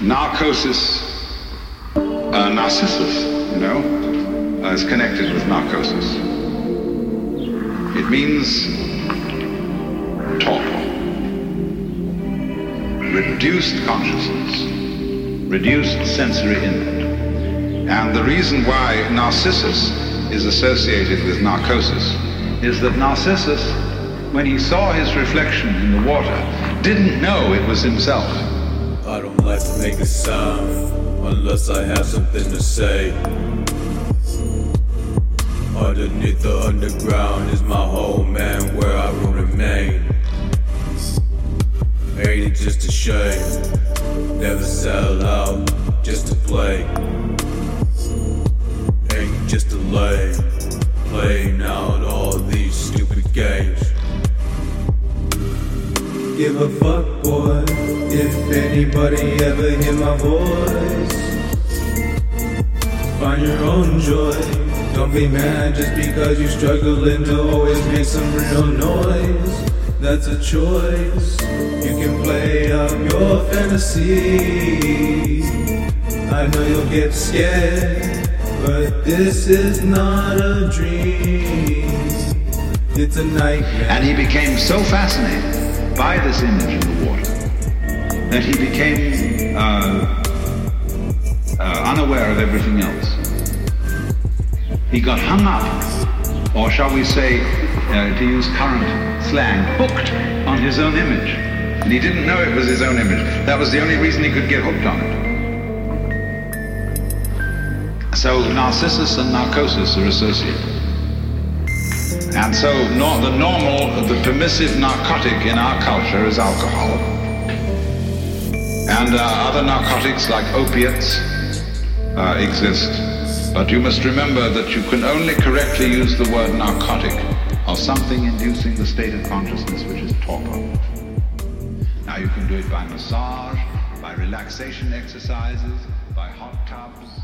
narcosis, uh, narcissus, you know, uh, is connected with narcosis. It means torpor, reduced consciousness, reduced sensory input. And the reason why Narcissus is associated with narcosis is that Narcissus, when he saw his reflection in the water, didn't know it was himself. Like to make a sound unless I have something to say. Underneath the underground is my home and where I will remain. Ain't it just a shame? Never sell out just to play. Ain't it just a lame Give a fuck, boy, if anybody ever hear my voice. Find your own joy. Don't be mad just because you're struggling to always make some real noise. That's a choice. You can play out your fantasy. I know you'll get scared, but this is not a dream. It's a nightmare. And he became so fascinated by this image in the water that he became uh, uh, unaware of everything else. He got hung up, or shall we say, uh, to use current slang, hooked on his own image. And he didn't know it was his own image. That was the only reason he could get hooked on it. So narcissus and narcosis are associated. And so the normal, the permissive narcotic in our culture is alcohol. And uh, other narcotics like opiates uh, exist. But you must remember that you can only correctly use the word narcotic of something inducing the state of consciousness which is torpor. Now you can do it by massage, by relaxation exercises, by hot tubs,